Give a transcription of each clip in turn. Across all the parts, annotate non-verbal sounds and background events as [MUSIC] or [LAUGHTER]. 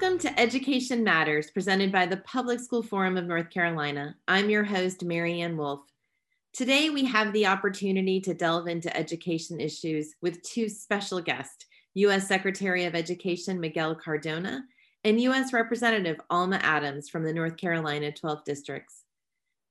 Welcome to Education Matters, presented by the Public School Forum of North Carolina. I'm your host, Mary Ann Wolf. Today, we have the opportunity to delve into education issues with two special guests, U.S. Secretary of Education Miguel Cardona and U.S. Representative Alma Adams from the North Carolina 12 districts.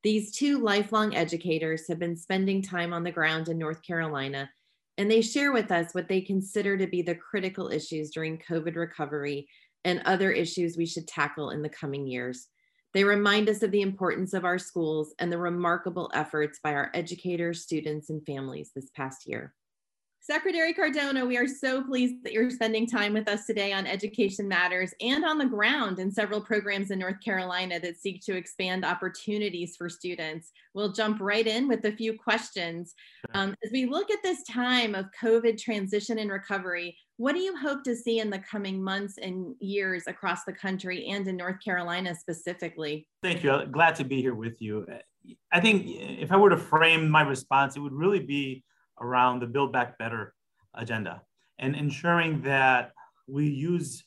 These two lifelong educators have been spending time on the ground in North Carolina, and they share with us what they consider to be the critical issues during COVID recovery and other issues we should tackle in the coming years. They remind us of the importance of our schools and the remarkable efforts by our educators, students, and families this past year. Secretary Cardona, we are so pleased that you're spending time with us today on Education Matters and on the ground in several programs in North Carolina that seek to expand opportunities for students. We'll jump right in with a few questions. Um, as we look at this time of COVID transition and recovery, what do you hope to see in the coming months and years across the country and in North Carolina specifically? Thank you. Glad to be here with you. I think if I were to frame my response, it would really be around the Build Back Better agenda and ensuring that we use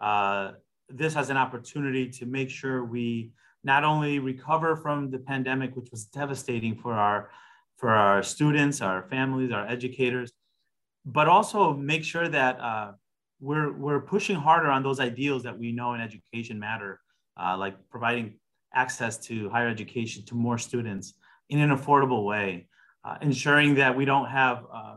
uh, this as an opportunity to make sure we not only recover from the pandemic, which was devastating for our for our students, our families, our educators, but also make sure that uh, we're we're pushing harder on those ideals that we know in education matter, uh, like providing access to higher education to more students in an affordable way, uh, ensuring that we don't have uh,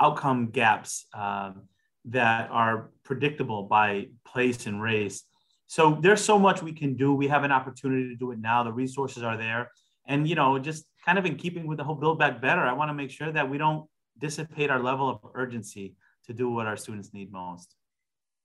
outcome gaps um, that are predictable by place and race. So there's so much we can do. We have an opportunity to do it now. The resources are there. And, you know, just kind of in keeping with the whole Build Back Better, I want to make sure that we don't dissipate our level of urgency to do what our students need most.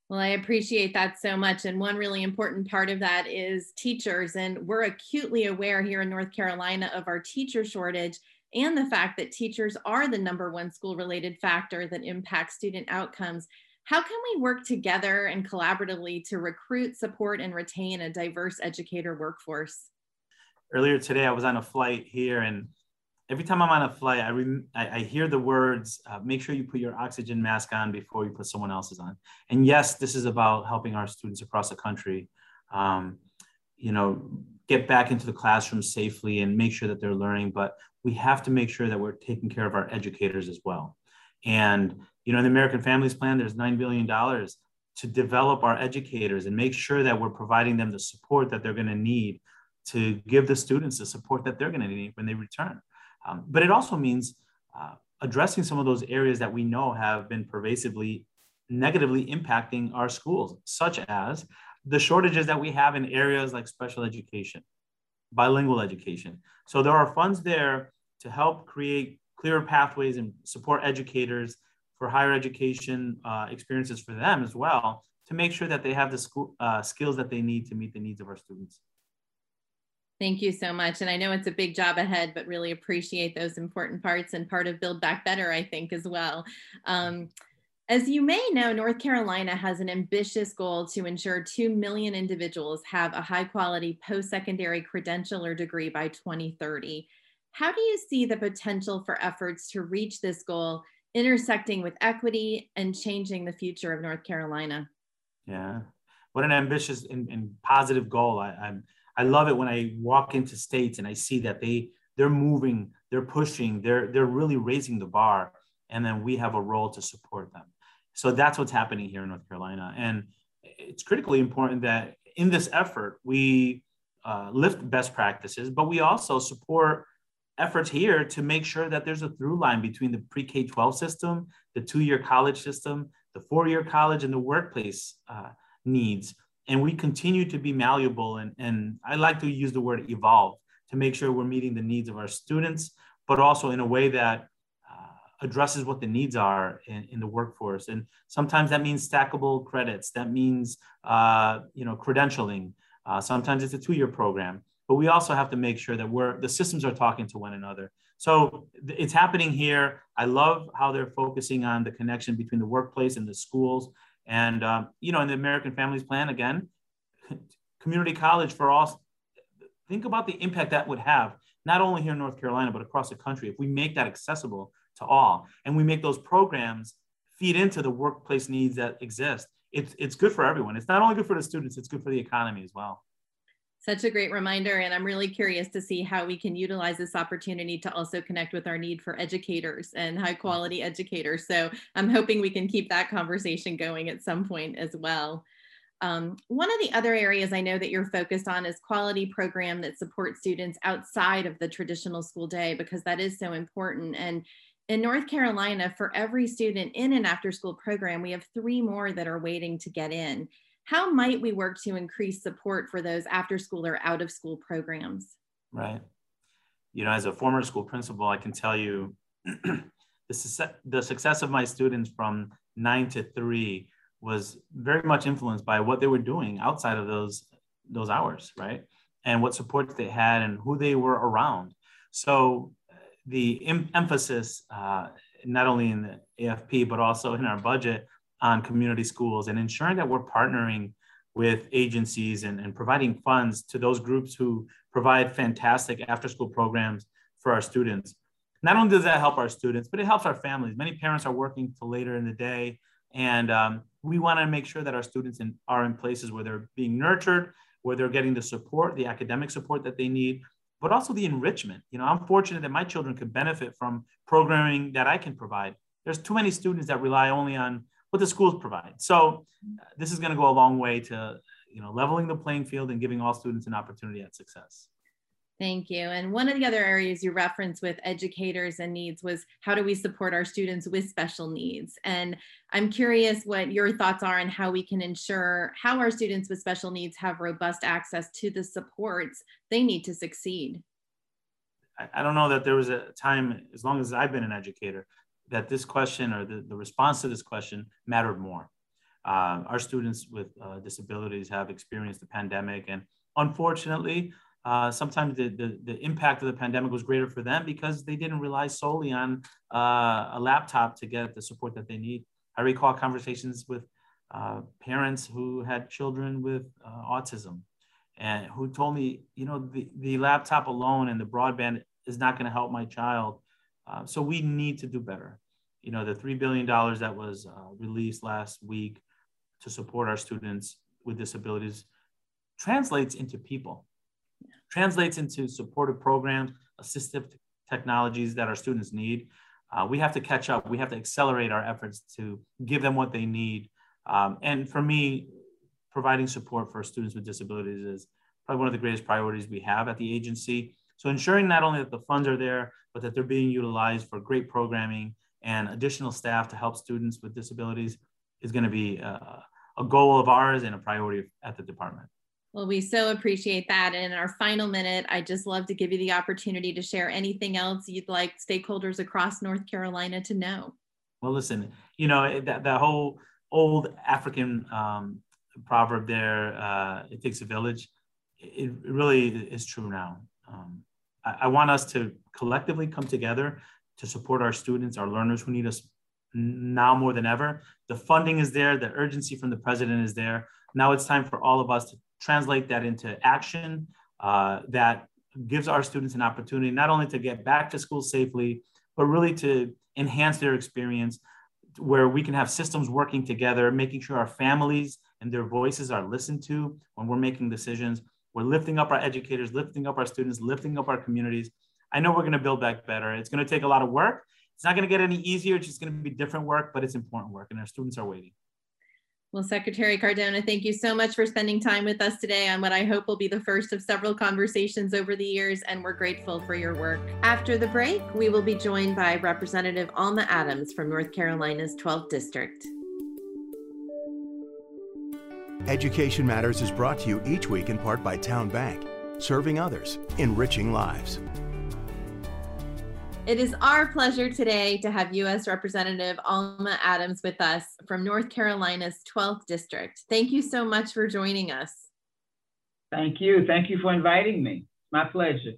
Well, I appreciate that so much. And one really important part of that is teachers. And we're acutely aware here in North Carolina of our teacher shortage and the fact that teachers are the number one school related factor that impacts student outcomes. How can we work together and collaboratively to recruit, support, and retain a diverse educator workforce? Earlier today, I was on a flight here, and every time I'm on a flight, I, I, I hear the words, uh, make sure you put your oxygen mask on before you put someone else's on. And yes, this is about helping our students across the country, um, you know, get back into the classroom safely and make sure that they're learning. But we have to make sure that we're taking care of our educators as well. And, you know, in the American Families Plan, there's $9 billion to develop our educators and make sure that we're providing them the support that they're going to need to give the students the support that they're going to need when they return. Um, but it also means uh, addressing some of those areas that we know have been pervasively negatively impacting our schools, such as the shortages that we have in areas like special education, bilingual education. So there are funds there to help create clearer pathways and support educators for higher education uh, experiences for them as well to make sure that they have the school, uh, skills that they need to meet the needs of our students. Thank you so much. And I know it's a big job ahead, but really appreciate those important parts and part of Build Back Better, I think, as well. Um, as you may know, North Carolina has an ambitious goal to ensure 2 million individuals have a high quality post secondary credential or degree by 2030. How do you see the potential for efforts to reach this goal intersecting with equity and changing the future of North Carolina? Yeah, what an ambitious and, and positive goal. I, I'm, I love it when I walk into states and I see that they they're moving, they're pushing, they're they're really raising the bar, and then we have a role to support them. So that's what's happening here in North Carolina, and it's critically important that in this effort we uh, lift best practices, but we also support efforts here to make sure that there's a through line between the pre-K 12 system, the two-year college system, the four-year college, and the workplace uh, needs. And we continue to be malleable, and, and I like to use the word evolve to make sure we're meeting the needs of our students, but also in a way that uh, addresses what the needs are in, in, the workforce. And sometimes that means stackable credits. That means, uh, you know, credentialing. Uh, sometimes it's a two-year program but we also have to make sure that we're the systems are talking to one another. So it's happening here. I love how they're focusing on the connection between the workplace and the schools. And um, you know, in the American Families Plan, again, [LAUGHS] community college for all. Think about the impact that would have not only here in North Carolina but across the country if we make that accessible to all, and we make those programs feed into the workplace needs that exist it's it's good for everyone. It's not only good for the students, it's good for the economy as well. Such a great reminder. And I'm really curious to see how we can utilize this opportunity to also connect with our need for educators and high quality educators. So I'm hoping we can keep that conversation going at some point as well. Um, one of the other areas I know that you're focused on is quality program that supports students outside of the traditional school day because that is so important. And in North Carolina, for every student in an after school program, we have three more that are waiting to get in. How might we work to increase support for those after school or out of school programs? Right. You know, as a former school principal, I can tell you [CLEARS THROAT] the, the success of my students from nine to three was very much influenced by what they were doing outside of those those hours, right? And what supports they had and who they were around. So the em- emphasis, uh, not only in the AFP, but also in our budget on community schools and ensuring that we're partnering with agencies and, and providing funds to those groups who provide fantastic after school programs for our students. Not only does that help our students, but it helps our families. Many parents are working till later in the day. And um, we want to make sure that our students in, are in places where they're being nurtured, where they're getting the support, the academic support that they need, but also the enrichment. You know, I'm fortunate that my children could benefit from programming that I can provide. There's too many students that rely only on what the schools provide. So uh, this is going to go a long way to, you know, leveling the playing field and giving all students an opportunity at success. Thank you. And one of the other areas you referenced with educators and needs was how do we support our students with special needs? And I'm curious what your thoughts are on how we can ensure how our students with special needs have robust access to the supports they need to succeed. I don't know that there was a time, as long as I've been an educator, that this question or the, the response to this question mattered more. Uh, our students with uh, disabilities have experienced the pandemic, and unfortunately, uh, sometimes the, the, the, impact of the pandemic was greater for them because they didn't rely solely on uh, a laptop to get the support that they need. I recall conversations with uh, parents who had children with uh, autism and who told me, you know, the, the laptop alone and the broadband is not going to help my child. Uh, so we need to do better. You know, the $3 billion that was uh, released last week to support our students with disabilities translates into people translates into supportive programs, assistive technologies that our students need. Uh, we have to catch up. We have to accelerate our efforts to give them what they need. Um, and for me, providing support for students with disabilities is probably one of the greatest priorities we have at the agency. So ensuring not only that the funds are there, but that they're being utilized for great programming and additional staff to help students with disabilities is going to be uh, a goal of ours and a priority at the department. Well, we so appreciate that. And in our final minute, I just love to give you the opportunity to share anything else you'd like stakeholders across North Carolina to know. Well, listen, you know, that, that whole old African um, proverb there, uh, it takes a village, it, it really is true now. Um, I, want us to collectively come together to support our students, our learners who need us now more than ever. The funding is there, the urgency from the president is there. Now it's time for all of us to translate that into action uh, that gives our students an opportunity not only to get back to school safely, but really to enhance their experience where we can have systems working together, making sure our families and their voices are listened to when we're making decisions. We're lifting up our educators, lifting up our students, lifting up our communities. I know we're going to build back better. It's going to take a lot of work. It's not going to get any easier. It's just going to be different work, but it's important work, and our students are waiting. Well, Secretary Cardona, thank you so much for spending time with us today on what I hope will be the first of several conversations over the years, and we're grateful for your work. After the break, we will be joined by Representative Alma Adams from North Carolina's 12th District. Education Matters is brought to you each week in part by Town Bank, serving others, enriching lives. It is our pleasure today to have U.S. Representative Alma Adams with us from North Carolina's 12th District. Thank you so much for joining us. Thank you. Thank you for inviting me. My pleasure.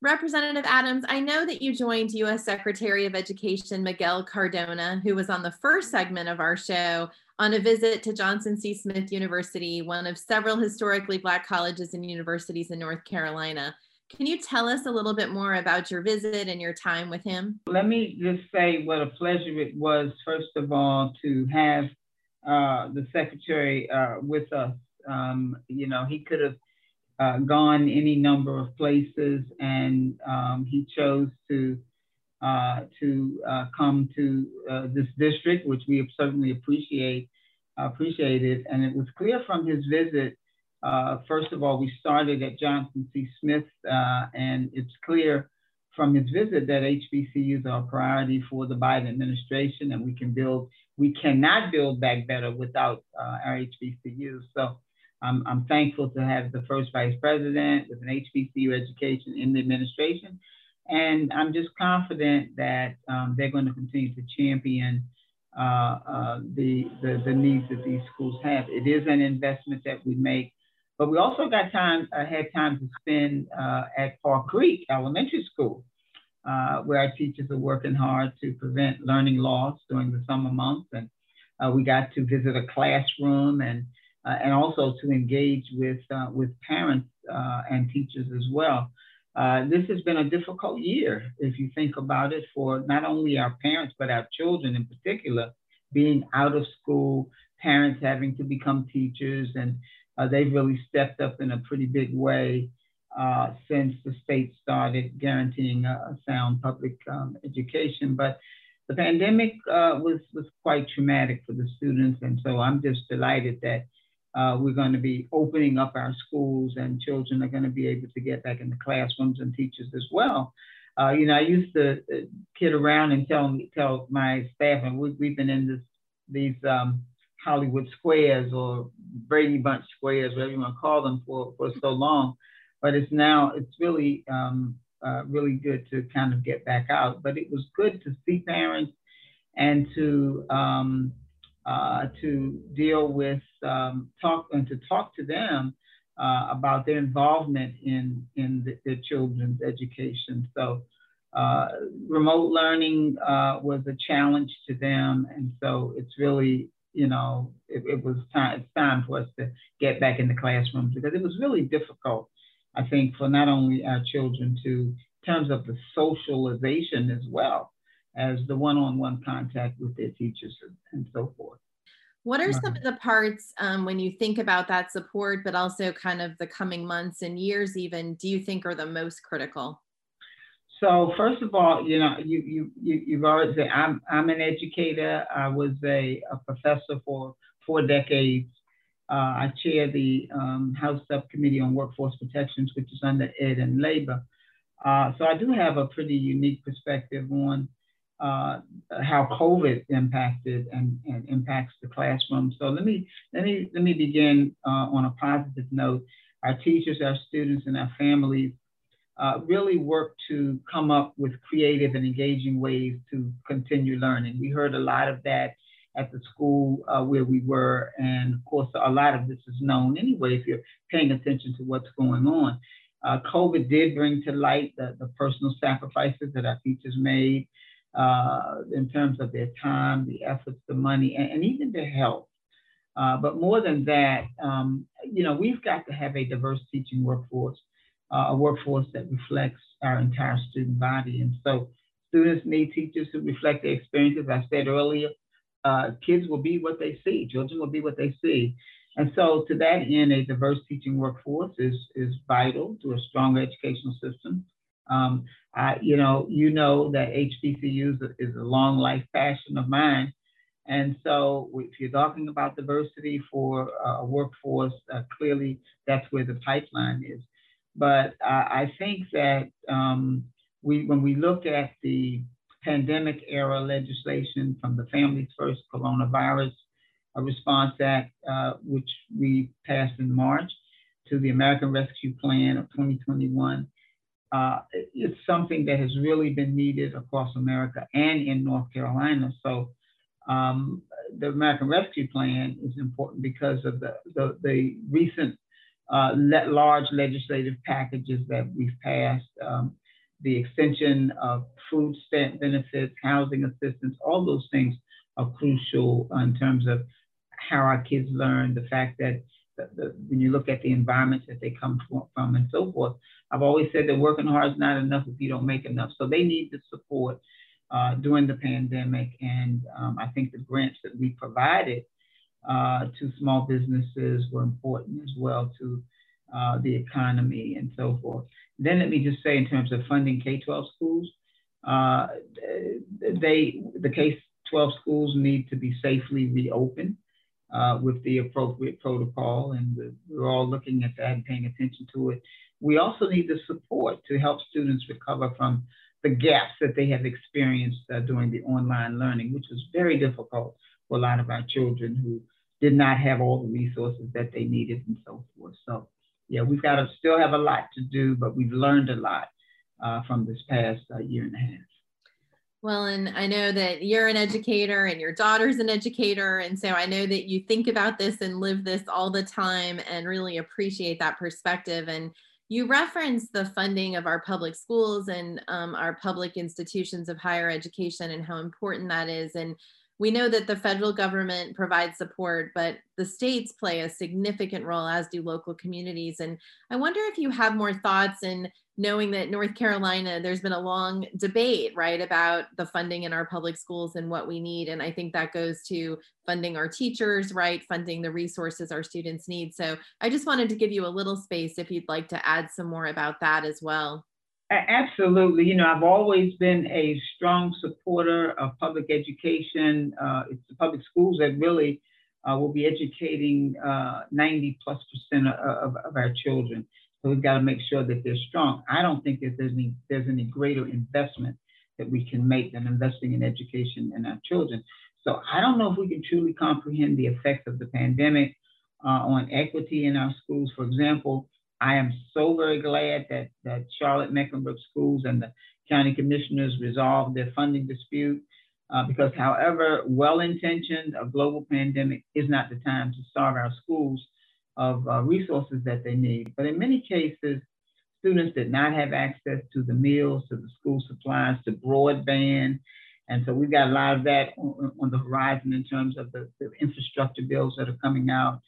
Representative Adams, I know that you joined U.S. Secretary of Education Miguel Cardona, who was on the first segment of our show, on a visit to Johnson C. Smith University, one of several historically Black colleges and universities in North Carolina. Can you tell us a little bit more about your visit and your time with him? Let me just say what a pleasure it was, first of all, to have uh, the secretary uh, with us. Um, you know, he could have uh, gone any number of places, and um, he chose to uh, to uh, come to uh, this district, which we certainly appreciate appreciated. And it was clear from his visit. first of all, we started at Johnson C. Smith, and it's clear from his visit that HBCUs are a priority for the Biden administration, and we can build. We cannot build back better without our HBCUs. So I'm, I'm thankful to have the first vice president with an HBCU education in the administration. And I'm just confident that um, they're going to continue to champion uh, uh, the, the, the, needs that these schools have. It is an investment that we make, but we also got time, uh, had time to spend uh, at Paw Creek Elementary School, uh, where our teachers are working hard to prevent learning loss during the summer months. And uh, we got to visit a classroom and and also to engage with, with parents and teachers as well. This has been a difficult year, if you think about it, for not only our parents, but our children in particular, being out of school, parents having to become teachers, and they've really stepped up in a pretty big way uh, since the state started guaranteeing a, a sound public um, education. But the pandemic uh, was was quite traumatic for the students, and so I'm just delighted that uh, we're going to be opening up our schools and children are going to be able to get back in the classrooms and teachers as well. Uh, you know, I used to uh, kid around and tell tell my staff, and we, have been in this these um, Hollywood squares or Brady Bunch squares, whatever you want to call them, for for so long. But it's now it's really um, uh, really good to kind of get back out. But it was good to see parents and to um, uh, to deal with um, talk and to talk to them uh, about their involvement in in the, their children's education. So uh, remote learning uh, was a challenge to them, and so it's really you know it, it, was time it's time for us to get back in the classrooms because it was really difficult. I think for not only our children to in terms of the socialization as well as the one-on-one contact with their teachers and so forth. What are some of the parts um, when you think about that support, but also kind of the coming months and years, even, do you think are the most critical? So first of all, you know, you you you you've already said I'm I'm an educator. I was a, a professor for four decades. Uh, I chair the um, House Subcommittee on Workforce Protections, which is under Ed and Labor. Uh, so I do have a pretty unique perspective on uh, how COVID impacted and, and, impacts the classroom. So let me let me let me begin uh, on a positive note. Our teachers, our students, and our families uh, really work to come up with creative and engaging ways to continue learning. We heard a lot of that at the school uh, where we were, and of course, a lot of this is known anyway if you're paying attention to what's going on. Uh, COVID did bring to light the, the personal sacrifices that our teachers made uh, in terms of their time, the efforts, the money, and, and even their health. Uh, but more than that, um, you know, we've got to have a diverse teaching workforce, uh, a workforce that reflects our entire student body. And so students need teachers who reflect their experiences. I said earlier, uh, kids will be what they see, children will be what they see. And so to that end, a diverse teaching workforce is, is vital to a stronger educational system. Um, I, you know, you know that HBCUs is a long life passion of mine. And so if you're talking about diversity for a workforce, uh, clearly that's where the pipeline is. But uh, I think that um, we, when we look at the pandemic era legislation from the Families First Coronavirus Response Act, uh, which we passed in March, to the American Rescue Plan of 2021, uh, it's something that has really been needed across America and in North Carolina. So um, the American Rescue Plan is important because of the, the, the recent uh, le- large legislative packages that we've passed, um, the extension of food stamp benefits, housing assistance, all those things are crucial in terms of how our kids learn, the fact that the, the, when you look at the environments that they come from and so forth. I've always said that working hard is not enough if you don't make enough. So they need the support uh, during the pandemic. And um, I think the grants that we provided uh, to small businesses were important as well to uh, the economy and so forth. Then let me just say, in terms of funding K-12 schools, uh, they the K-12 schools need to be safely reopened uh, with the appropriate protocol, and we're all looking at that and paying attention to it. We also need the support to help students recover from the gaps that they have experienced uh, during the online learning, which was very difficult for a lot of our children who did not have all the resources that they needed and so forth. So yeah, we've got to still have a lot to do, but we've learned a lot uh, from this past uh, year and a half. Well, and I know that you're an educator and your daughter's an educator. And so I know that you think about this and live this all the time and really appreciate that perspective. And you referenced the funding of our public schools and um, our public institutions of higher education and how important that is. And we know that the federal government provides support, but the states play a significant role, as do local communities. And I wonder if you have more thoughts in knowing that North Carolina, there's been a long debate, right, about the funding in our public schools and what we need. And I think that goes to funding our teachers, right, funding the resources our students need. So I just wanted to give you a little space if you'd like to add some more about that as well. Absolutely. You know, I've always been a strong supporter of public education. Uh, it's the public schools that really uh, will be educating uh, 90 plus percent of, of, our children. So we've got to make sure that they're strong. I don't think that there's any, there's any greater investment that we can make than investing in education and our children. So I don't know if we can truly comprehend the effects of the pandemic uh, on equity in our schools. For example, I am so very glad that, that Charlotte Mecklenburg Schools and the county commissioners resolved their funding dispute uh, because however well-intentioned a global pandemic is not the time to starve our schools of uh, resources that they need. But in many cases, students did not have access to the meals, to the school supplies, to broadband. And so we've got a lot of that on, on the horizon in terms of the, the infrastructure bills that are coming out.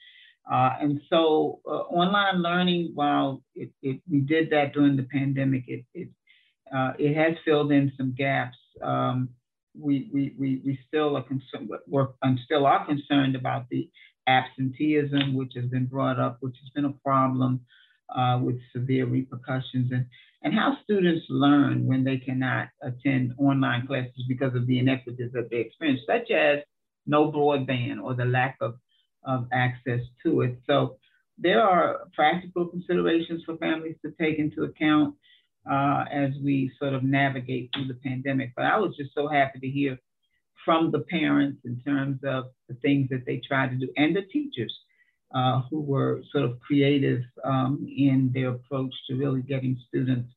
Uh, and so uh, online learning, while it, it, we did that during the pandemic, it, it, uh, it has filled in some gaps. Um, we, we, we, we still are concerned, still are concerned about the absenteeism, which has been brought up, which has been a problem uh, with severe repercussions, and, and how students learn when they cannot attend online classes because of the inequities that they experience, such as no broadband or the lack of of access to it. So there are practical considerations for families to take into account uh, as we sort of navigate through the pandemic. But I was just so happy to hear from the parents in terms of the things that they tried to do and the teachers uh, who were sort of creative um, in their approach to really getting students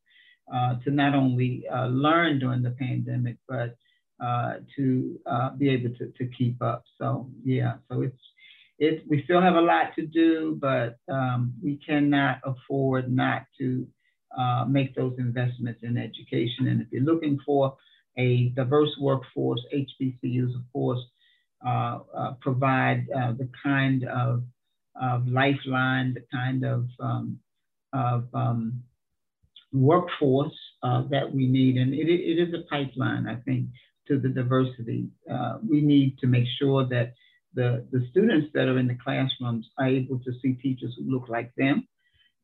uh, to not only uh, learn during the pandemic, but uh, to uh, be able to, to keep up. So yeah, so it's it, we still have a lot to do, but um, we cannot afford not to uh, make those investments in education. And if you're looking for a diverse workforce, HBCUs, of course, uh, uh, provide uh, the kind of, of, lifeline, the kind of, um, of um, workforce uh, that we need. And it, it is a pipeline, I think, to the diversity. Uh, we need to make sure that the, the students that are in the classrooms are able to see teachers who look like them,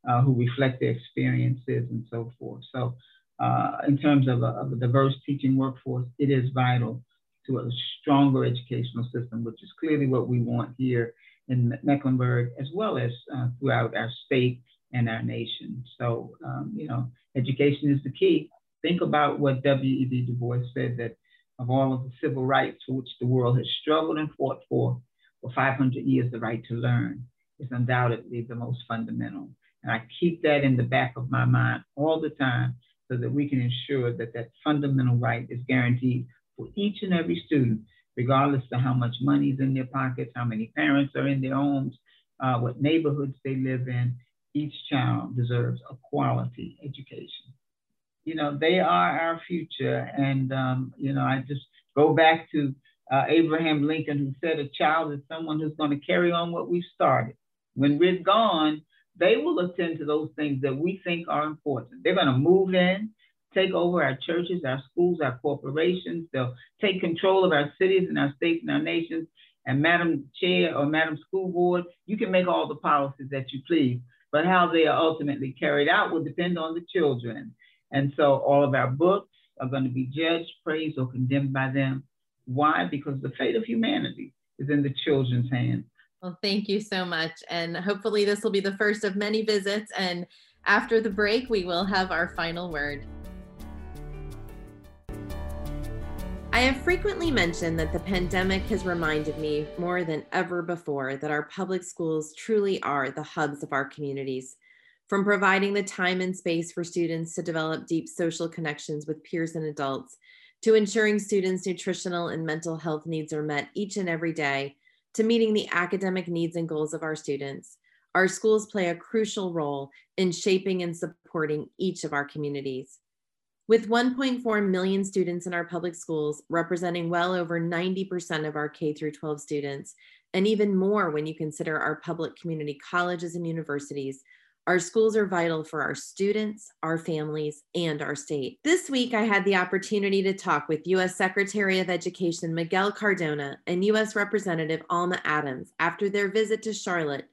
uh, who reflect their experiences and so forth. So uh, in terms of a, of a, diverse teaching workforce, it is vital to a stronger educational system, which is clearly what we want here in Mecklenburg, as well as uh, throughout our state and our nation. So, um, you know, education is the key. Think about what W.E.B. Du Bois said that of all of the civil rights for which the world has struggled and fought for for 500 years, the right to learn is undoubtedly the most fundamental. And I keep that in the back of my mind all the time so that we can ensure that that fundamental right is guaranteed for each and every student, regardless of how much money is in their pockets, how many parents are in their homes, uh, what neighborhoods they live in. Each child deserves a quality education you know, they are our future. And, um, you know, I just go back to uh, Abraham Lincoln, who said a child is someone who's going to carry on what we started. When we're gone, they will attend to those things that we think are important. They're going to move in, take over our churches, our schools, our corporations. They'll take control of our cities and our states and our nations. And Madam Chair or Madam School Board, you can make all the policies that you please, but how they are ultimately carried out will depend on the children. And so all of our books are going to be judged, praised, or condemned by them. Why? Because the fate of humanity is in the children's hands. Well, thank you so much. And hopefully, this will be the first of many visits. And after the break, we will have our final word. I have frequently mentioned that the pandemic has reminded me more than ever before that our public schools truly are the hubs of our communities. From providing the time and space for students to develop deep social connections with peers and adults, to ensuring students' nutritional and mental health needs are met each and every day, to meeting the academic needs and goals of our students. Our schools play a crucial role in shaping and supporting each of our communities. With 1.4 million students in our public schools, representing well over 90% of our K through 12 students, and even more when you consider our public community colleges and universities, our schools are vital for our students, our families, and our state. This week, I had the opportunity to talk with U.S. Secretary of Education Miguel Cardona and U.S. Representative Alma Adams after their visit to Charlotte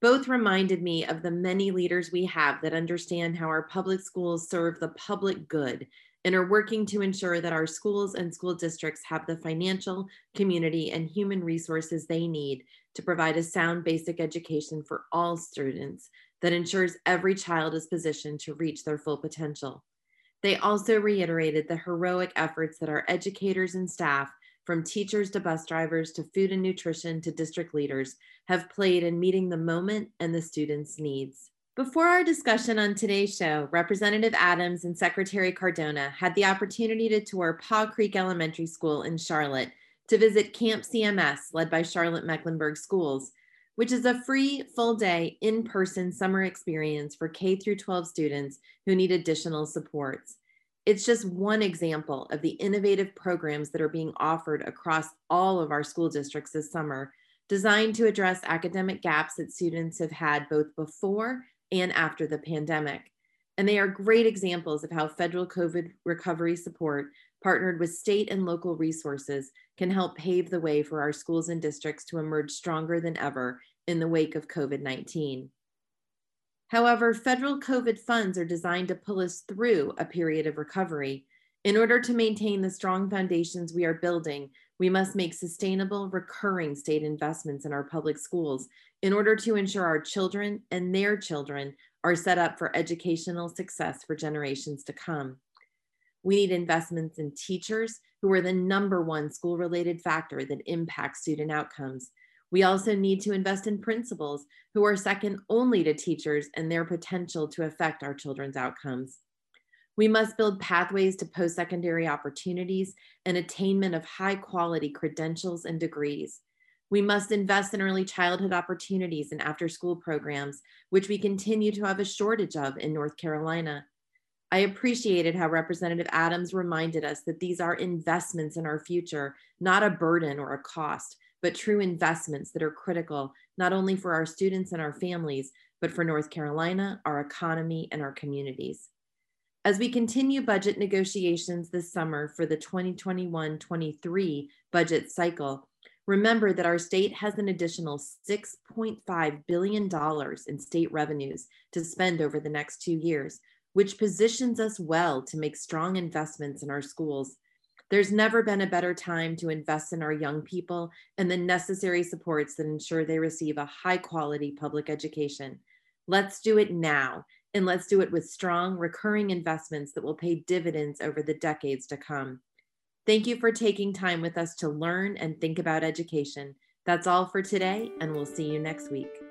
both reminded me of the many leaders we have that understand how our public schools serve the public good and are working to ensure that our schools and school districts have the financial, community, and human resources they need to provide a sound basic education for all students that ensures every child is positioned to reach their full potential. They also reiterated the heroic efforts that our educators and staff from teachers to bus drivers to food and nutrition to district leaders, have played in meeting the moment and the students' needs. Before our discussion on today's show, Representative Adams and Secretary Cardona had the opportunity to tour Paw Creek Elementary School in Charlotte to visit Camp CMS, led by Charlotte Mecklenburg Schools, which is a free, full day, in person summer experience for K through 12 students who need additional supports. It's just one example of the innovative programs that are being offered across all of our school districts this summer, designed to address academic gaps that students have had both before and after the pandemic. And they are great examples of how federal COVID recovery support, partnered with state and local resources, can help pave the way for our schools and districts to emerge stronger than ever in the wake of COVID 19. However, federal COVID funds are designed to pull us through a period of recovery. In order to maintain the strong foundations we are building, we must make sustainable, recurring state investments in our public schools in order to ensure our children and their children are set up for educational success for generations to come. We need investments in teachers who are the number one school related factor that impacts student outcomes. We also need to invest in principals who are second only to teachers and their potential to affect our children's outcomes. We must build pathways to post secondary opportunities and attainment of high quality credentials and degrees. We must invest in early childhood opportunities and after school programs, which we continue to have a shortage of in North Carolina. I appreciated how Representative Adams reminded us that these are investments in our future, not a burden or a cost, but true investments that are critical not only for our students and our families, but for North Carolina, our economy, and our communities. As we continue budget negotiations this summer for the 2021 23 budget cycle, remember that our state has an additional $6.5 billion in state revenues to spend over the next two years, which positions us well to make strong investments in our schools there's never been a better time to invest in our young people and the necessary supports that ensure they receive a high quality public education. Let's do it now, and let's do it with strong, recurring investments that will pay dividends over the decades to come. Thank you for taking time with us to learn and think about education. That's all for today, and we'll see you next week.